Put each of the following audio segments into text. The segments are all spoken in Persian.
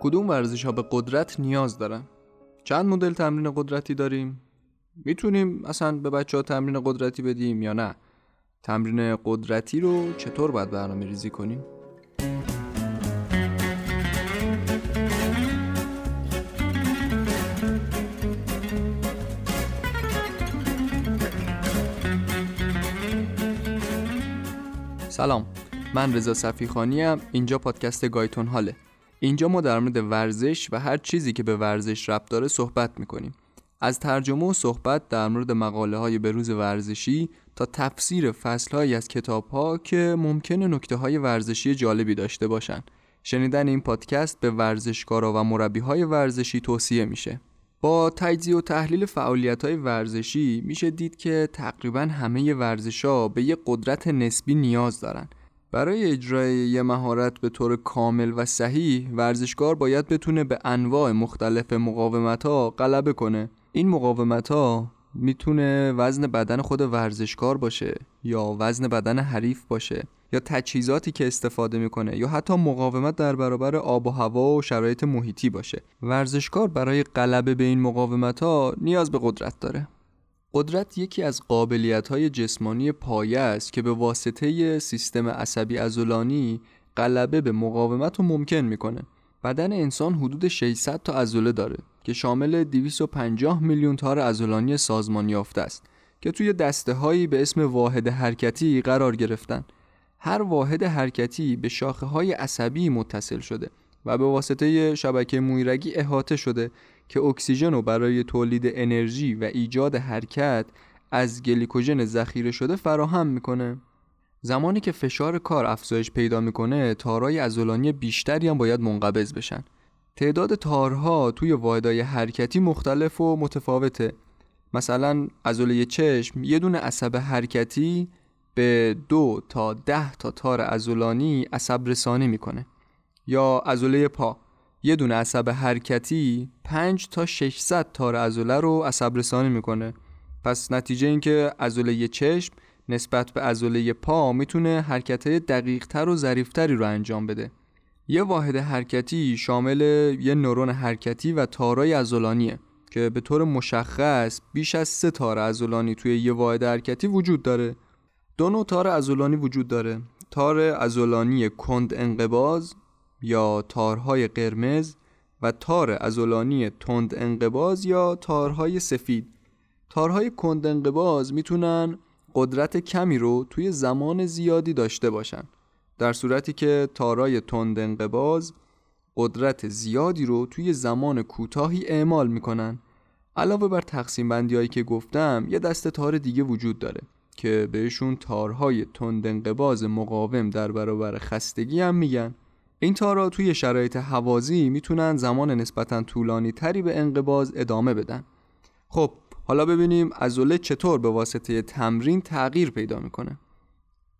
کدوم ورزش ها به قدرت نیاز دارن؟ چند مدل تمرین قدرتی داریم؟ می‌تونیم اصلا به بچه ها تمرین قدرتی بدیم یا نه؟ تمرین قدرتی رو چطور باید برنامه ریزی کنیم؟ سلام من رضا صفیخانی ام اینجا پادکست گایتون حاله. اینجا ما در مورد ورزش و هر چیزی که به ورزش ربط داره صحبت می‌کنیم. از ترجمه و صحبت در مورد مقاله های بروز ورزشی تا تفسیر فصل های از کتاب ها که ممکنه نکته های ورزشی جالبی داشته باشن. شنیدن این پادکست به ورزشکارا و مربی های ورزشی توصیه میشه. با تجزیه و تحلیل فعالیت های ورزشی میشه دید که تقریبا همه ورزش ها به یه قدرت نسبی نیاز دارن. برای اجرای یه مهارت به طور کامل و صحیح ورزشکار باید بتونه به انواع مختلف مقاومت ها غلبه کنه. این مقاومت ها می‌تونه وزن بدن خود ورزشکار باشه یا وزن بدن حریف باشه یا تجهیزاتی که استفاده می‌کنه یا حتی مقاومت در برابر آب و هوا و شرایط محیطی باشه. ورزشکار برای غلبه به این مقاومت ها نیاز به قدرت داره. قدرت یکی از قابلیت های جسمانی پایه است که به واسطه سیستم عصبی ازولانی غلبه به مقاومت رو ممکن می‌کنه. بدن انسان حدود 600 تا عضله داره که شامل 250 میلیون تار عضلانی سازمان یافته است که توی دسته هایی به اسم واحد حرکتی قرار گرفتن. هر واحد حرکتی به شاخه های عصبی متصل شده و به واسطه شبکه مویرگی احاطه شده که اکسیژن رو برای تولید انرژی و ایجاد حرکت از گلیکوژن ذخیره شده فراهم می‌کنه. زمانی که فشار کار افزایش پیدا می‌کنه تارهای عضلانی بیشتری هم باید منقبض بشن. تعداد تارها توی واحدهای حرکتی مختلف و متفاوته. مثلا عضله چشم یه دونه عصب حرکتی به دو تا ده تا تار عضلانی عصب رسانی می‌کنه یا عضله پا. یه دونه عصب حرکتی 5 تا 600 تار عضله رو عصب رسانی می‌کنه. پس نتیجه این که عضله چشم نسبت به عضله پا می‌تونه حرکت دقیق تر و ظریفتری رو انجام بده. یه واحد حرکتی شامل یه نورون حرکتی و تارای عضلانیه که به طور مشخص بیش از سه تار عضلانی توی یه واحد حرکتی وجود داره. دو نوع تار عضلانی وجود داره. تار عضلانی کند انقباز یا تارهای قرمز و تار ازولانی تند انقباز یا تارهای سفید. تارهای کند انقباز می‌تونن قدرت کمی رو توی زمان زیادی داشته باشن در صورتی که تارهای تند انقباز قدرت زیادی رو توی زمان کوتاهی اعمال می‌کنن. علاوه بر تقسیم بندی هایی که گفتم یه دست تار دیگه وجود داره که بهشون تارهای تند انقباز مقاوم در برابر خستگی هم میگن. این تارا توی شرایط حوازی می‌تونن زمان نسبتا طولانی تری به انقباز ادامه بدن. خب حالا ببینیم ازوله چطور به واسطه تمرین تغییر پیدا می‌کنه.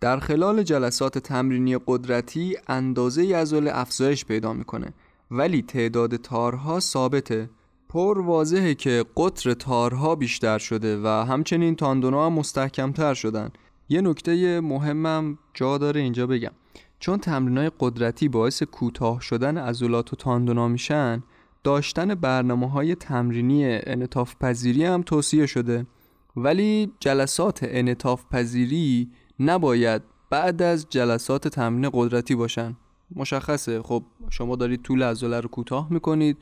در خلال جلسات تمرینی قدرتی اندازه ازوله افزایش پیدا می‌کنه. ولی تعداد تارها ثابته. پر واضحه که قطر تارها بیشتر شده و همچنین تاندونا هم مستحکمتر شدن. یه نکته مهمم جا داره اینجا بگم. چون تمرینای قدرتی باعث کوتاه شدن عضلات و تاندونا میشن داشتن برنامه های تمرینی انطاف پذیری هم توصیه شده. ولی جلسات انطاف پذیری نباید بعد از جلسات تمرین قدرتی باشن. مشخصه. خب شما دارید طول عضله رو کوتاه می‌کنید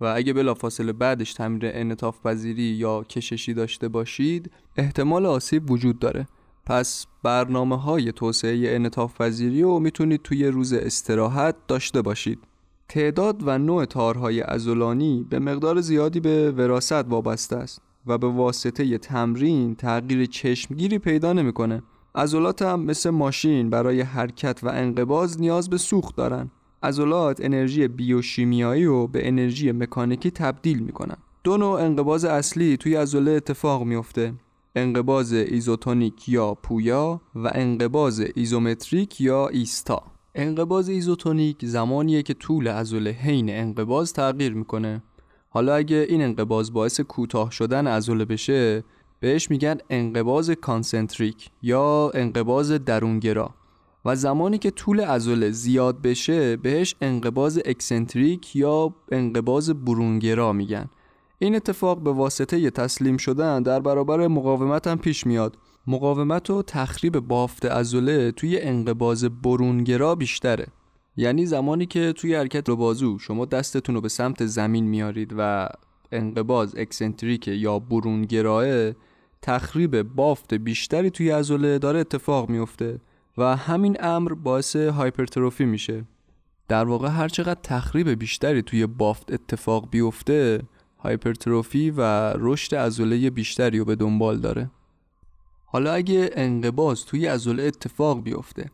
و اگه بلافاصله بعدش تمرین انطاف پذیری یا کششی داشته باشید احتمال آسیب وجود داره. پس برنامه های توسعه انطاف پذیری رو می‌تونید توی روز استراحت داشته باشید تعداد و نوع تارهای عضلانی به مقدار زیادی به وراثت وابسته است و به واسطه تمرین تغییر چشمگیری پیدا نمی‌کنه. عضلات هم مثل ماشین برای حرکت و انقباض نیاز به سوخت دارن. عضلات انرژی بیوشیمیایی رو به انرژی مکانیکی تبدیل می‌کنن. دو نوع انقباض اصلی توی عضله اتفاق میفته انقباض ایزوتونیک یا پویا و انقباض ایزومتریک یا ایستا. انقباض ایزوتونیک زمانیه که طول عضله حین انقباض تغییر می‌کنه. حالا اگه این انقباض باعث کوتاه شدن عضله بشه بهش میگن انقباض concentric یا انقباض درونگرا. و زمانی که طول عضله زیاد بشه بهش انقباض eccentric یا انقباض برونگرا میگن. این اتفاق به واسطه ی تسلیم شدن در برابر مقاومت هم پیش میاد. مقاومت و تخریب بافت عضله توی انقباض برونگرا بیشتره. یعنی زمانی که توی حرکت جلو بازو شما دستتون رو به سمت زمین میارید و انقباض eccentric یا برونگراست تخریب بافت بیشتری توی عضله داره اتفاق میفته و همین امر باعث hypertrophy میشه. در واقع هر چقدر تخریب بیشتری توی بافت اتفاق بیفته hypertrophy و رشد عضله بیشتری رو به دنبال داره. حالا اگه انقباض توی عضله اتفاق بیفته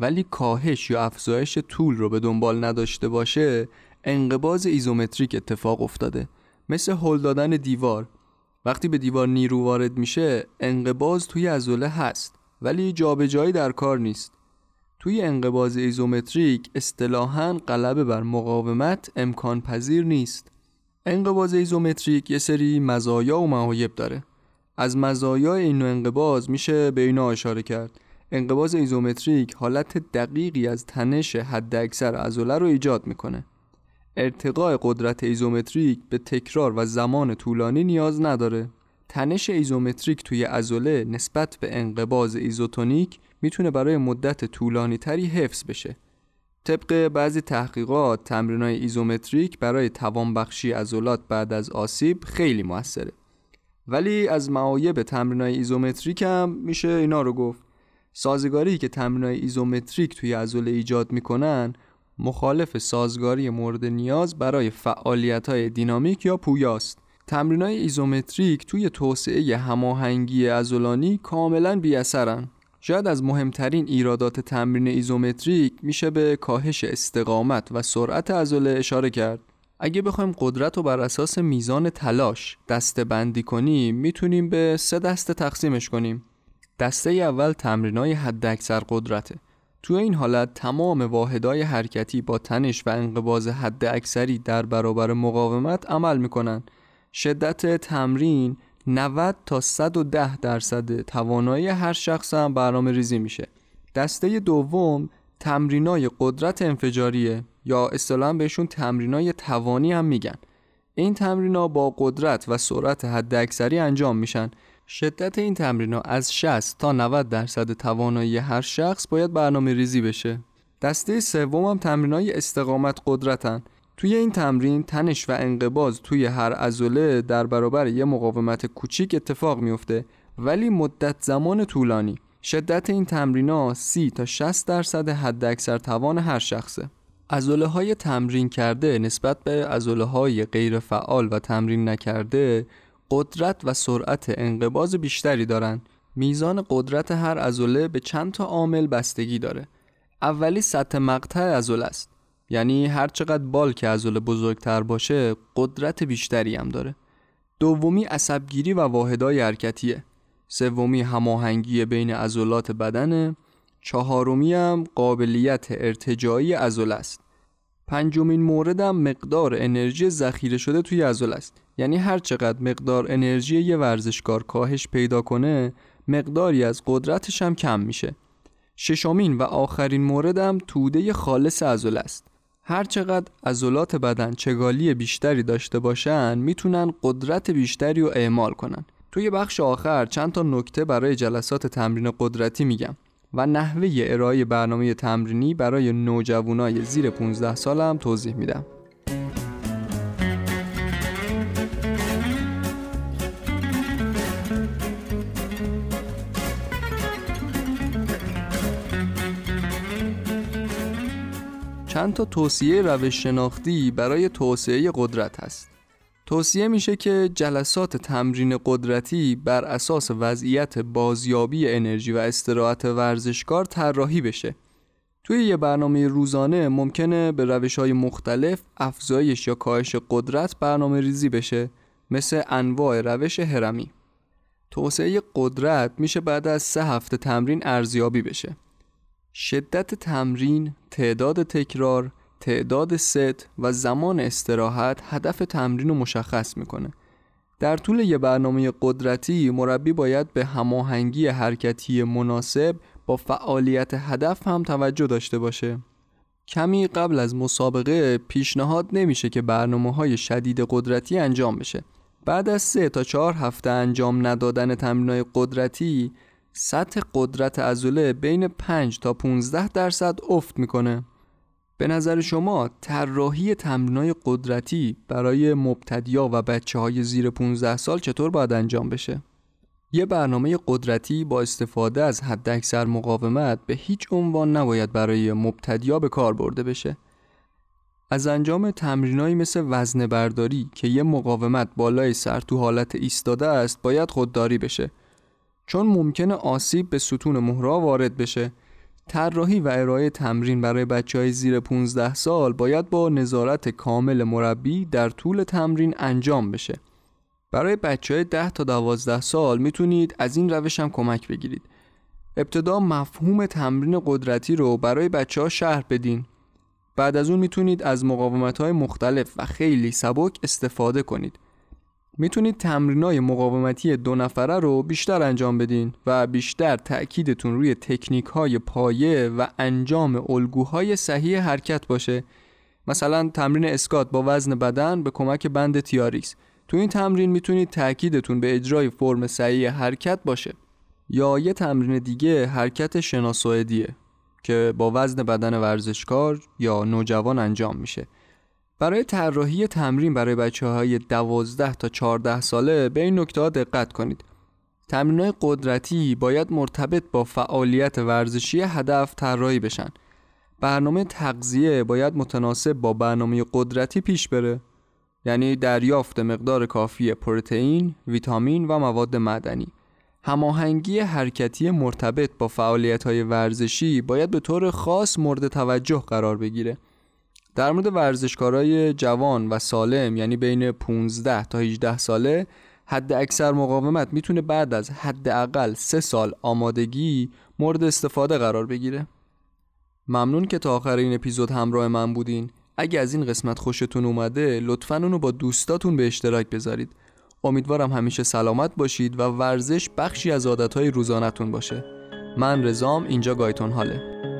ولی کاهش یا افزایش طول رو به دنبال نداشته باشه انقباض ایزومتریک اتفاق افتاده. مثل هل دادن دیوار. وقتی به دیوار نیرو وارد میشه انقباض توی عضله هست ولی جابجایی در کار نیست. توی انقباض ایزومتریک اصطلاحاً غلبه بر مقاومت امکان پذیر نیست. انقباض ایزومتریک یه سری مزایا و معایب داره. از مزایای این نوع انقباض میشه به اینا اشاره کرد. انقباض ایزومتریک حالت دقیقی از تنش حداکثر عضله رو ایجاد می‌کنه. ارتقاء قدرت ایزومتریک به تکرار و زمان طولانی نیاز نداره. تنش ایزومتریک توی عضله نسبت به انقباض ایزوتونیک می‌تونه برای مدت طولانی تری حفظ بشه. طبق بعضی تحقیقات تمرینای ایزومتریک برای توانبخشی عضلات بعد از آسیب خیلی موثره. ولی از معایب تمرینای ایزومتریک هم میشه اینا رو گفت. سازگاری که تمرینای ایزومتریک توی عضله ایجاد می‌کنن مخالف سازگاری مورد نیاز برای فعالیت های دینامیک یا پویاست. تمرینای ایزومتریک توی توسعه هماهنگی عضلانی کاملا بی‌اثرن. شاید از مهمترین ایرادات تمرین ایزومتریک میشه به کاهش استقامت و سرعت عضله اشاره کرد. اگه بخوایم قدرت رو بر اساس میزان تلاش دسته بندی کنیم می‌تونیم به سه دسته تقسیمش کنیم. دسته اول تمرینای حد اکثر قدرته. تو این حالت تمام واحدهای حرکتی با تنش و انقباز حد اکثری در برابر مقاومت عمل می‌کنن. شدت تمرین 90 تا 110 درصد توانایی هر شخص هم برنامه ریزی میشه. دسته دوم تمرینای قدرت انفجاریه یا اصطلاحا بهشون تمرینای توانی هم میگن. این تمرینا با قدرت و سرعت حد اکثری انجام میشن. شدت این تمرین از 60 تا 90 درصد توانایی هر شخص باید برنامه ریزی بشه. دسته سوم هم تمرین های استقامت قدرتن. توی این تمرین تنش و انقباز توی هر عضله در برابر یه مقاومت کوچیک اتفاق میفته ولی مدت زمان طولانی شدت این تمرین 30 تا 60 درصد حد اکثر توان هر شخصه عضله های تمرین کرده نسبت به عضله های غیر فعال و تمرین نکرده قدرت و سرعت انقباز بیشتری دارند. میزان قدرت هر عضله به چند تا عامل بستگی داره. اولی سطح مقطع عضله است. یعنی هر چقدر بالک عضله بزرگتر باشه قدرت بیشتری هم داره. دومی عصبگیری و واحدهای حرکتیه. سومی هماهنگی بین عضلات بدنه. چهارمی هم قابلیت ارتجاعی عضله است. پنجمین موردم مقدار انرژی ذخیره شده توی عضله است. یعنی هر چقدر مقدار انرژی یه ورزشکار کاهش پیدا کنه مقداری از قدرتش هم کم میشه ششمین و آخرین موردم توده خالص عضله است هر چقدر عضلات بدن چگالی بیشتری داشته باشن می‌تونن قدرت بیشتری رو اعمال کنن. توی بخش آخر چند تا نکته برای جلسات تمرین قدرتی میگم. و نحوه ارائه برنامه تمرینی برای نوجوانای زیر 15 سال هم توضیح میدم. چند تا توصیه روش شناختی برای توسعه قدرت هست. توصیه میشه که جلسات تمرین قدرتی بر اساس وضعیت بازیابی انرژی و استراحت ورزشکار طراحی بشه. توی یه برنامه روزانه ممکنه به روش های مختلف افزایش یا کاهش قدرت برنامه ریزی بشه مثل انواع روش هرمی. توسعه قدرت میشه بعد از سه هفته تمرین ارزیابی بشه. شدت تمرین، تعداد تکرار، تعداد ست و زمان استراحت هدف تمرین رو مشخص می‌کنه. در طول یه برنامه قدرتی مربی باید به هماهنگی حرکتی مناسب با فعالیت هدف هم توجه داشته باشه کمی قبل از مسابقه پیشنهاد نمیشه که برنامه های شدید قدرتی انجام بشه بعد از سه تا چهار هفته انجام ندادن تمرینای قدرتی سطح قدرت عضله بین 5 تا 15 درصد افت می‌کنه به نظر شما طراحی تمرینای قدرتی برای مبتدیا و بچه های زیر 15 سال چطور باید انجام بشه؟ یه برنامه قدرتی با استفاده از حداکثر مقاومت به هیچ عنوان نباید برای مبتدیا به کار برده بشه. از انجام تمرینایی مثل وزن برداری که یه مقاومت بالای سر تو حالت ایستاده است باید خودداری بشه چون ممکنه آسیب به ستون مهرا وارد بشه. طراحی و ارائه تمرین برای بچه های زیر 15 سال باید با نظارت کامل مربی در طول تمرین انجام بشه. برای بچه های 10 تا 12 سال می‌تونید از این روش هم کمک بگیرید. ابتدا مفهوم تمرین قدرتی رو برای بچه ها شهر بدین. بعد از اون می‌تونید از مقاومت های مختلف و خیلی سبک استفاده کنید. می‌تونید تمرینای مقاومتی دو نفره رو بیشتر انجام بدین و بیشتر تأکیدتون روی تکنیک های پایه و انجام الگوهای صحیح حرکت باشه. مثلا تمرین اسکات با وزن بدن به کمک بند تیاریکس. تو این تمرین می‌تونید تأکیدتون به اجرای فرم صحیح حرکت باشه. یا یه تمرین دیگه حرکت شناسایدیه که با وزن بدن ورزشکار یا نوجوان انجام میشه. برای طراحی تمرین برای بچه های 12 تا 14 ساله به این نکته دقت کنید. تمرین قدرتی باید مرتبط با فعالیت ورزشی هدف طراحی بشن. برنامه تغذیه باید متناسب با برنامه قدرتی پیش بره یعنی دریافت مقدار کافی پروتئین، ویتامین و مواد معدنی. هماهنگی حرکتی مرتبط با فعالیت های ورزشی باید به طور خاص مورد توجه قرار بگیره. در مورد ورزشکارای جوان و سالم یعنی بین 15 تا 18 ساله حد اکثر مقاومت می‌تونه بعد از حداقل 3 سال آمادگی مورد استفاده قرار بگیره. ممنون که تا آخر این اپیزود همراه من بودین. اگه از این قسمت خوشتون اومده لطفا اونو با دوستاتون به اشتراک بذارید. امیدوارم همیشه سلامت باشید و ورزش بخشی از عادتهای روزانتون باشه. من رزام اینجا گایتون حاله